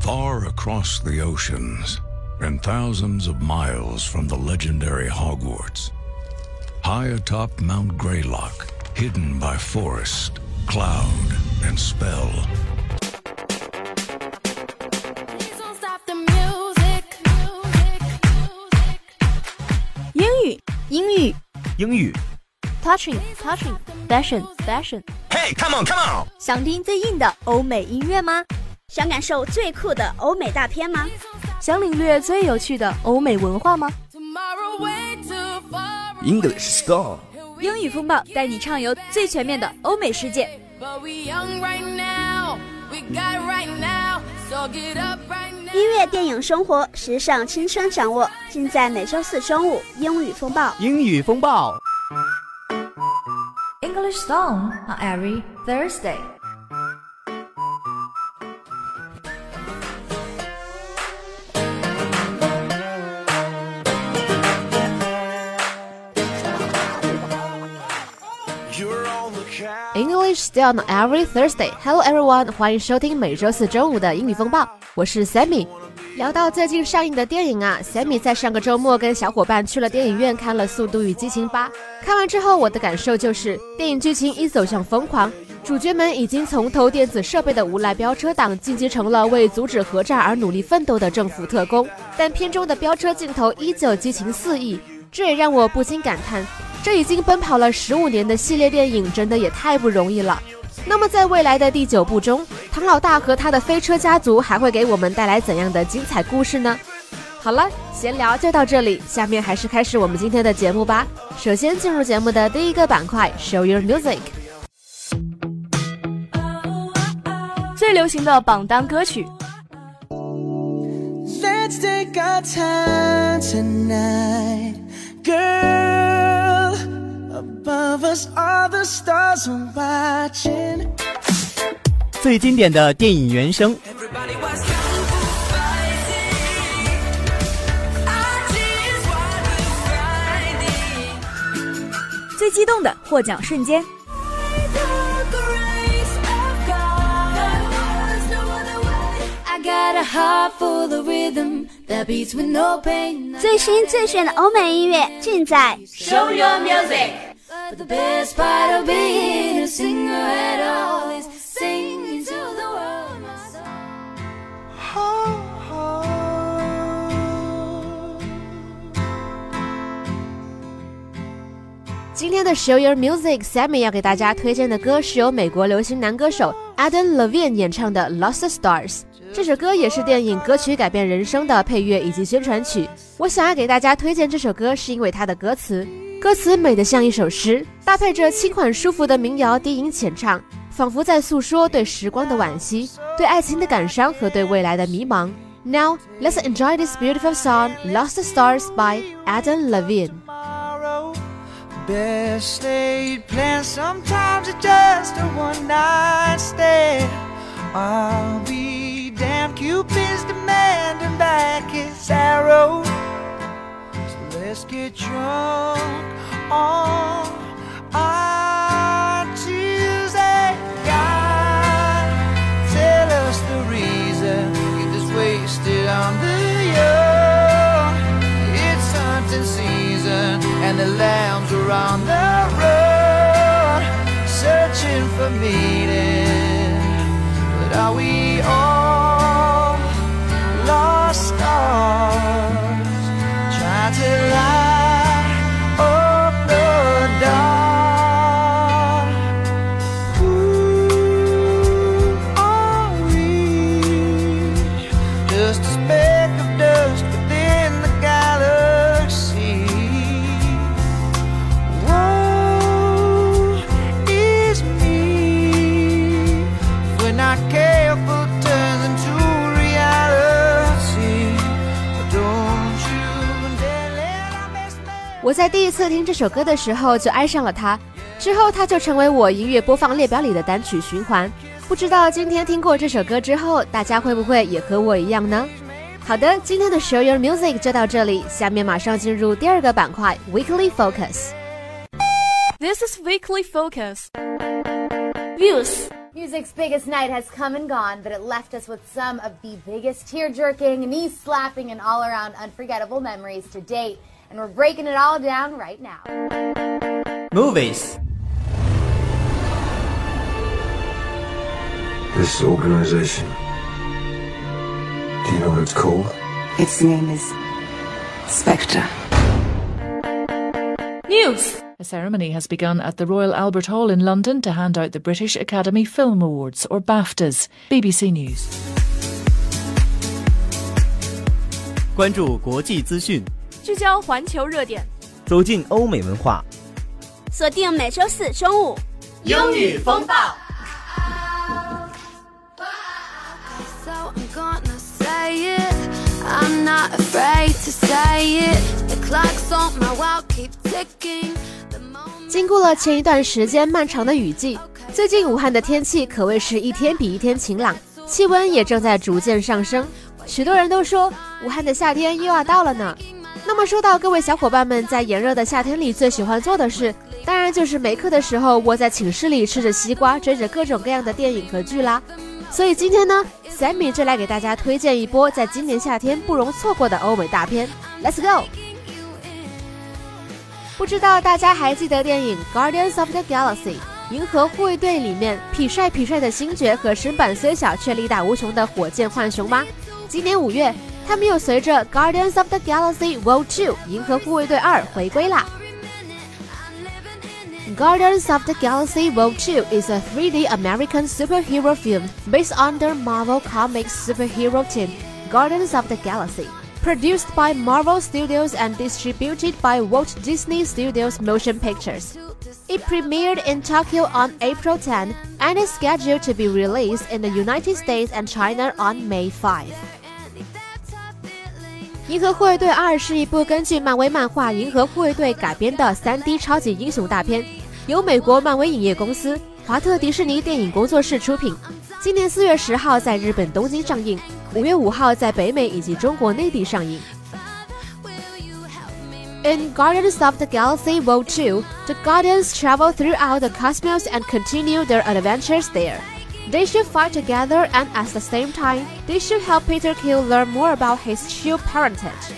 Far across the oceans and thousands of miles from the legendary Hogwarts, high atop Mount Greylock, hidden by forest, cloud, and spell. Please don't stop the music. 英语，英语英语，touching touching fashion fashion。 ，Hey, come on, come on！想听最硬的欧美音乐吗？ 想感受最酷的欧美大片吗？想领略最有趣的欧美文化吗？English star 英语风暴带你畅游最全面的欧美世界。音乐电影生活时尚青春掌握尽在每周四中午。英语风暴英语风暴。English song on every thursday. English still on every Thursday. Hello everyone，欢迎收听每周四中午的英语风暴，我是 Sammy。聊到最近上映的电影啊，Sammy 在上个周末跟小伙伴去了电影院看了《速度与激情八》。看完之后，我的感受就是电影剧情一走向疯狂，主角们已经从偷电子设备的无赖飙车党晋级成了为阻止核战而努力奋斗的政府特工。但片中的飙车镜头依旧激情四溢，这也让我不禁感叹。这已经奔跑了十五年的系列电影，真的也太不容易了。那么，在未来的第九部中，唐老大和他的飞车家族还会给我们带来怎样的精彩故事呢？好了，闲聊就到这里，下面还是开始我们今天的节目吧。首先进入节目的第一个板块，Show Your Music。最流行的榜单歌曲，girl. Above us, all the stars are watching. 最经典的电影原声.最激动的获奖瞬间. I got a heart full of rhythm that beats with no pain. 最新最炫的欧美音乐尽在 Show your music. But the best part of being a singer at all is singing to the world. my song. Oh, oh. 今天的 Show Your Music，Sammy 要给大家推荐的歌是由美国流行男歌手 Adam Levine 演唱的《Lost Stars》。这首歌也是电影歌曲改变人生的配乐以及宣传曲。我想要给大家推荐这首歌，是因为它的歌词，歌词美得像一首诗，搭配着轻缓舒服的民谣低吟浅唱，仿佛在诉说对时光的惋惜、对爱情的感伤和对未来的迷茫。Now let's enjoy this beautiful song, "Lost Stars" by Adam Levine. tomorrow. Best laid plans, sometimes it's just a one night stand. I'll be Cupid's demanding back his arrow. So let's get drunk on our Tuesday. God, tell us the reason. Get this wasted on the young. It's hunting season and the lambs are on the road searching for meaning. But are we 我在第一次听这首歌的时候就爱上了它，之后它就成为我音乐播放列表里的单曲循环。不知道今天听过这首歌之后，大家会不会也和我一样呢？好的，今天的 Show Your Music 就到这里，下面马上进入第二个板块 Weekly Focus。This is Weekly Focus。Views Music's biggest night has come and gone, but it left us with some of the biggest tear jerking, knee slapping, and all around unforgettable memories to date. And we're breaking it all down right now. Movies. This organization. Do you know what it's called? Its name is Spectre. News. A ceremony has begun at the Royal Albert Hall in London to hand out the British Academy Film Awards, or BAFTAs. BBC News. 关注国际资讯，聚焦环球热点，走进欧美文化。锁定每周四中午，英语风暴。 So I'm gonna say it. I'm not afraid to say it. The clock's on my wall, keep ticking. 经过了前一段时间漫长的雨季，最近武汉的天气可谓是一天比一天晴朗，气温也正在逐渐上升。许多人都说武汉的夏天又要到了呢。那么说到各位小伙伴们在炎热的夏天里最喜欢做的事，当然就是没课的时候窝在寝室里吃着西瓜，追着各种各样的电影和剧啦。所以今天呢，Sammy 就来给大家推荐一波在今年夏天不容错过的欧美大片。Let's go！不知道大家还记得电影《Guardians of the Galaxy》银河护卫队里面痞帅痞帅的星爵和身板虽小却力大无穷的火箭浣熊吗？今年五月，他们又随着《Guardians of the Galaxy Vol. 2银河护卫队二回归啦。Guardians of the Galaxy Vol. 2 is a 3D American superhero film based on the Marvel Comics superhero team, Guardians of the Galaxy. Produced by Marvel Studios and distributed by Walt Disney Studios Motion Pictures. It premiered in Tokyo on April 10 and is scheduled to be released in the United States and China on May 5. 银河护卫队二是一部根据漫威漫画《银河护卫队》改编的 3D 超级英雄大片，由美国漫威影业公司、 华特迪士尼电影工作室出品。今年四月十号在日本东京上映，五月五号在北美以及中国内地上映。In Guardians of the Galaxy Vol. 2, the Guardians travel throughout the cosmos and continue their adventures there. They should fight together and at the same time, they should help Peter Quill learn more about his true parentage.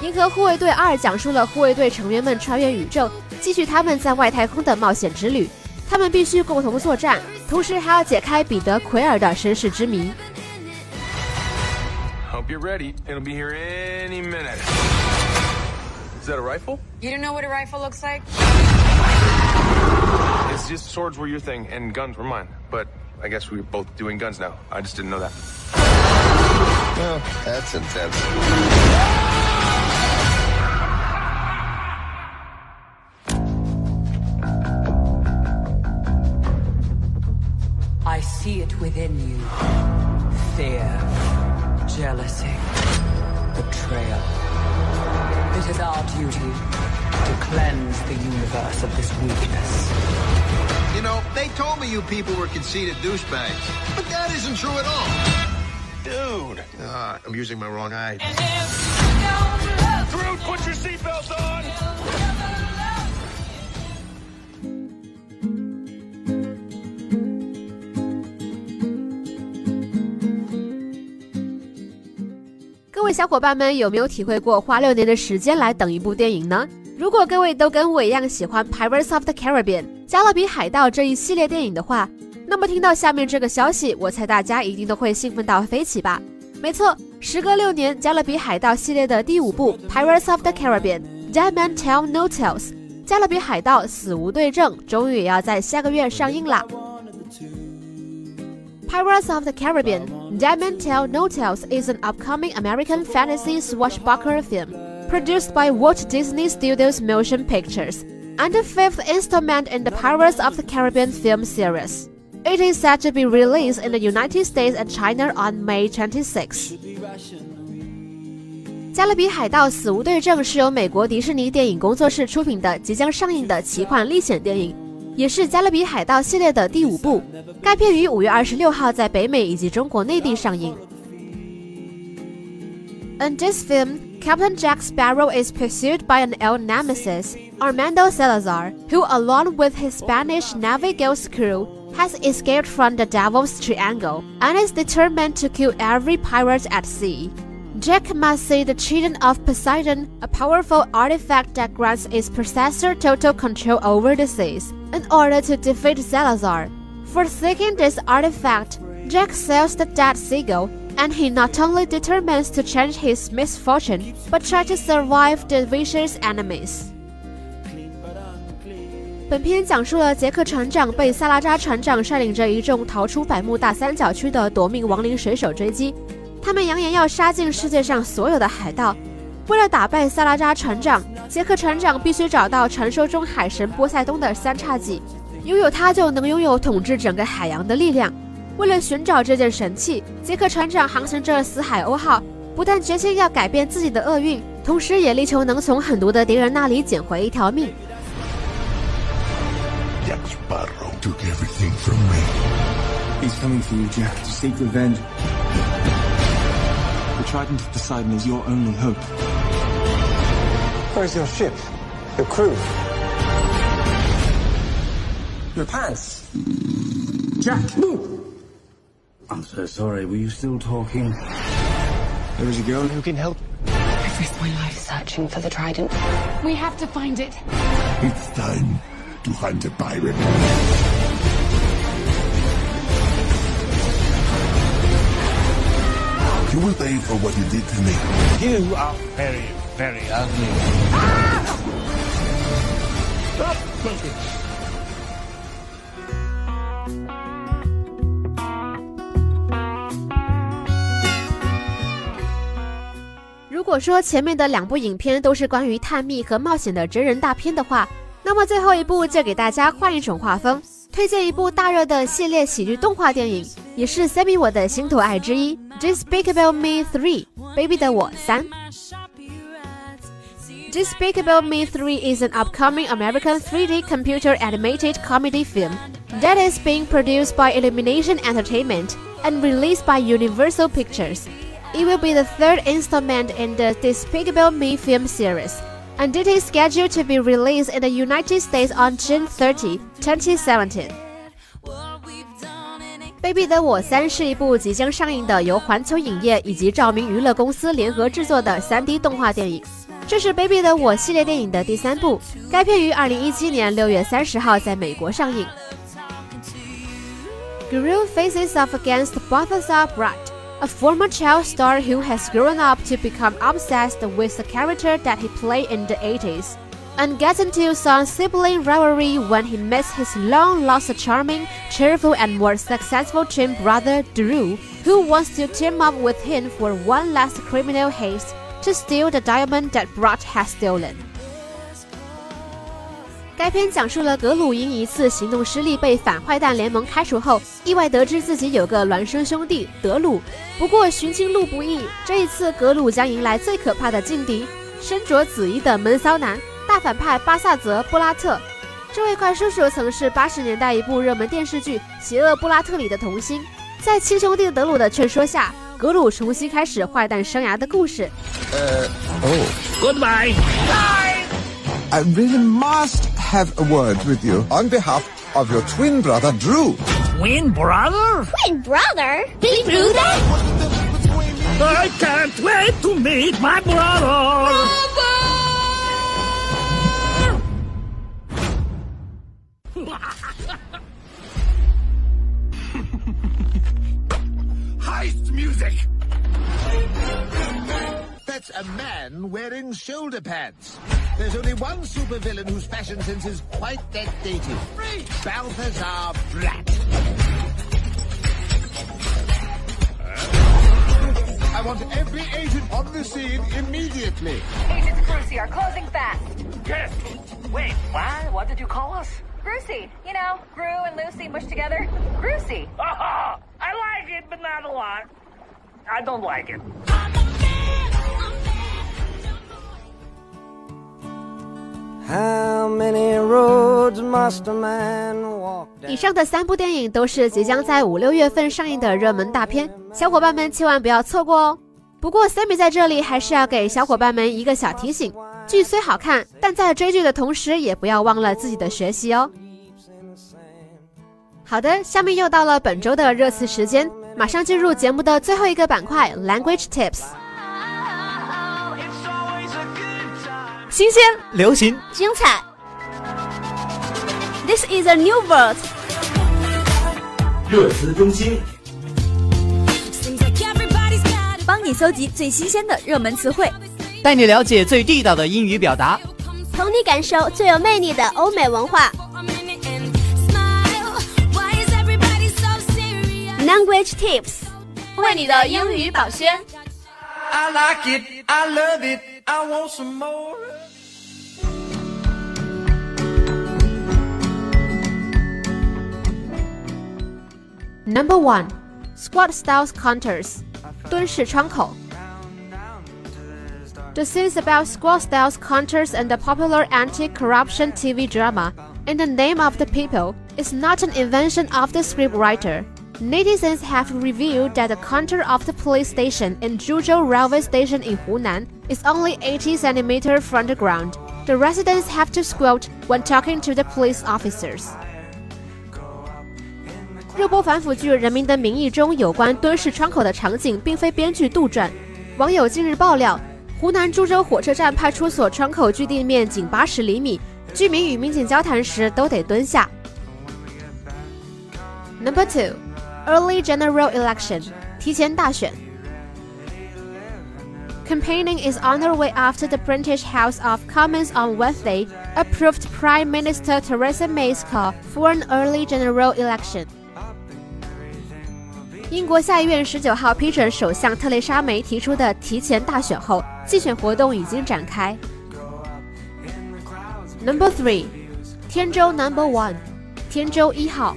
银河护卫队二讲述了护卫队成员们穿越宇宙，继续他们在外太空的冒险之旅。他们必须共同作战，同时还要解开彼得·奎尔的身世之谜。Hope you're ready. It'll be here any minute. Is that a rifle? You don't know what a rifle looks like? It's just swords were your thing and guns were mine. But I guess we're both doing guns now. I just didn't know that. Well, that's intense. Within you. Fear, jealousy, betrayal. It is our duty to cleanse the universe of this weakness. You know, they told me you people were conceited douchebags. But that isn't true at all. Dude! Ah, I'm using my wrong eye. Dude, put your seatbelt on! 位小伙伴们有没有体会过花六年的时间来等一部电影呢？如果各位都跟我一样喜欢《Pirates of the Caribbean》加勒比海盗这一系列电影的话，那么听到下面这个消息，我猜大家一定都会兴奋到飞起吧？没错，时隔六年，加勒比海盗系列的第五部《Pirates of the Caribbean: Dead Man Tell No Tales》加勒比海盗死无对证终于也要在下个月上映啦。Pirates of the Caribbean: Dead Man Tell No Tales is an upcoming American fantasy swashbuckler film produced by Walt Disney Studios Motion Pictures and the fifth installment in the Pirates of the Caribbean film series. It is set to be released in the United States and China on May 26. 加勒比海盗：死无对证是由美国迪士尼电影工作室出品的即将上映的奇幻历险电影， 也是加勒比海盗系列的第五部。该片于五月二十六号在北美以及中国内地上映。In this film, Captain Jack Sparrow is pursued by an old nemesis, Armando Salazar, who, along with his Spanish Navy Ghost crew, has escaped from the Devil's Triangle and is determined to kill every pirate at sea. Jack must see the Children of Poseidon, a powerful artifact that grants its possessor total control over the seas, In order to defeat Salazar. Forsaking this artifact, Jack sails the dead seagull, and he not only determines to change his misfortune, but try to survive the vicious enemies. 本片讲述了杰克船长被萨拉扎船长率领着一众逃出百慕大三角区的夺命亡灵水手追击，他们扬言要杀尽世界上所有的海盗。为了打败萨拉扎船长，杰克船长必须找到传说中海神波塞冬的三叉戟，拥有它就能拥有统治整个海洋的力量。为了寻找这件神器，杰克船长航行着死海鸥号，不但决心要改变自己的厄运，同时也力求能从狠毒的敌人那里捡回一条命。Where's your ship? Your crew? Your pants! Jack! I'm so sorry, were you still talking? There is a girl who can help. I've risked my life searching for the Trident. We have to find it. It's time to hunt a pirate. You will pay for what you did to me. You are very, very lovely 啊 如果说前面的两部影片都是关于探秘和冒险的真人大片的话，那么最后一部就给大家换一种画风，推荐一部大热的系列喜剧动画电影，也是 Sammy 我的心头爱之一，《Despicable Me 3》Baby 的我三。Despicable Me 3 is an upcoming American 3D computer animated comedy film that is being produced by Illumination Entertainment and released by Universal Pictures. It will be the third installment in the Despicable Me film series, and it is scheduled to be released in the United States on June 30, 2017. Baby 的我三是一部即将上映的由环球影业以及照明娱乐公司联合制作的 3D 动画电影。 这是 Baby 的我系列电影的第三部，该片于2017年6月30号在美国上映。Gru faces off against Balthazar Brat, a former child star who has grown up to become obsessed with the character that he played in the 80s, and gets into some sibling rivalry when he meets his long-lost charming, cheerful, and more successful twin brother Drew, who wants to team up with him for one last criminal heist to steal the diamond that Brat has stolen. 该片讲述了格鲁因一次行动失利被反坏蛋联盟开除后，意外得知自己有个孪生兄弟德鲁。不过寻亲路不易，这一次格鲁将迎来最可怕的劲敌——身着紫衣的闷骚男大反派巴萨泽·布拉特。这位怪叔叔曾是八十年代一部热门电视剧《邪恶布拉特》里的童星。在亲兄弟德鲁的劝说下，格鲁重新开始坏蛋生涯的故事。 Uh, oh. Goodbye. I really must have a word with you on behalf of your twin brother, Drew. Twin brother? Twin brother? Big brother? I can't wait to meet my brother. music! That's a man wearing shoulder pads. There's only one supervillain whose fashion sense is quite that dated. Balthazar Brat. I want every agent on the scene immediately. Agent Crucy are closing fast. Yes. Wait, what? What did you call us? Grucy, you know, Gru and Lucy mushed together. Grucy. Oh, I like it, but not a lot. I don't like it. How many roads must a man walk 以上的三部电影都是即将在五六月份上映的热门大片，小伙伴们千万不要错过哦！不过 Sammy 在这里还是要给小伙伴们一个小提醒：剧虽好看，但在追剧的同时，也不要忘了自己的学习哦。好的，下面又到了本周的热词时间，马上进入节目的最后一个板块 ——Language Tips。新鲜、流行、精彩。This is a new world。热词中心，帮你搜集最新鲜的热门词汇，带你了解最地道的英语表达，同你感受最有魅力的欧美文化。Language tips，为你的英语保鲜。 I like it, I love it, I want some more. Number one, squat styles contours，蹲式窗口。The scenes about squat styles contours and the popular anti-corruption TV drama In the Name of the People is not an invention of the scriptwriter. Netizens have revealed that the contour of the police station in Zhuzhou Railway Station in Hunan is only 80 centimeters from the ground. The residents have to squat when talking to the police officers. 热播反腐剧《人民的名义》中有关蹲式窗口的场景，并非编剧杜撰。网友近日爆料，湖南株洲火车站派出所窗口距地面仅八十厘米，居民与民警交谈时都得蹲下。Number two, early general election，提前大选。Campaigning is underway after the British House of Commons on Wednesday approved Prime Minister Theresa May's call for an early general election. 英国下议院十九号批准首相特蕾莎梅提出的提前大选后，竞选活动已经展开。Number three，天舟 Number one，天舟一号。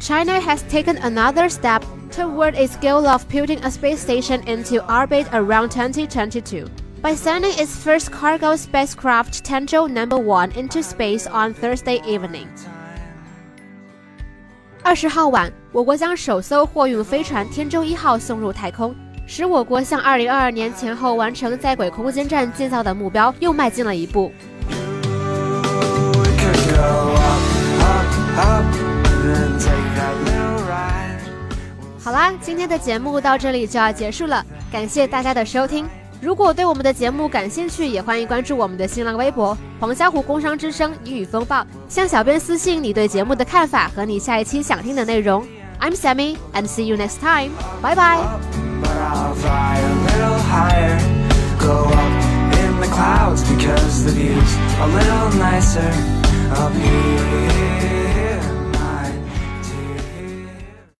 China has taken another step toward its goal of putting a space station into orbit around 2022 by sending its first cargo spacecraft Tianzhou Number One into space on Thursday evening. 二十号晚，我国将首艘货运飞船天舟一号送入太空，使我国向二零二二年前后完成在轨空间站建造的目标又迈进了一步。 今天的节目到这里就要结束了，感谢大家的收听。如果对我们的节目感兴趣，也欢迎关注我们的新浪微博“黄家湖工商之声英语风暴”，向小编私信你对节目的看法和你下一期想听的内容。I'm Sammy, and see you next time. Bye bye.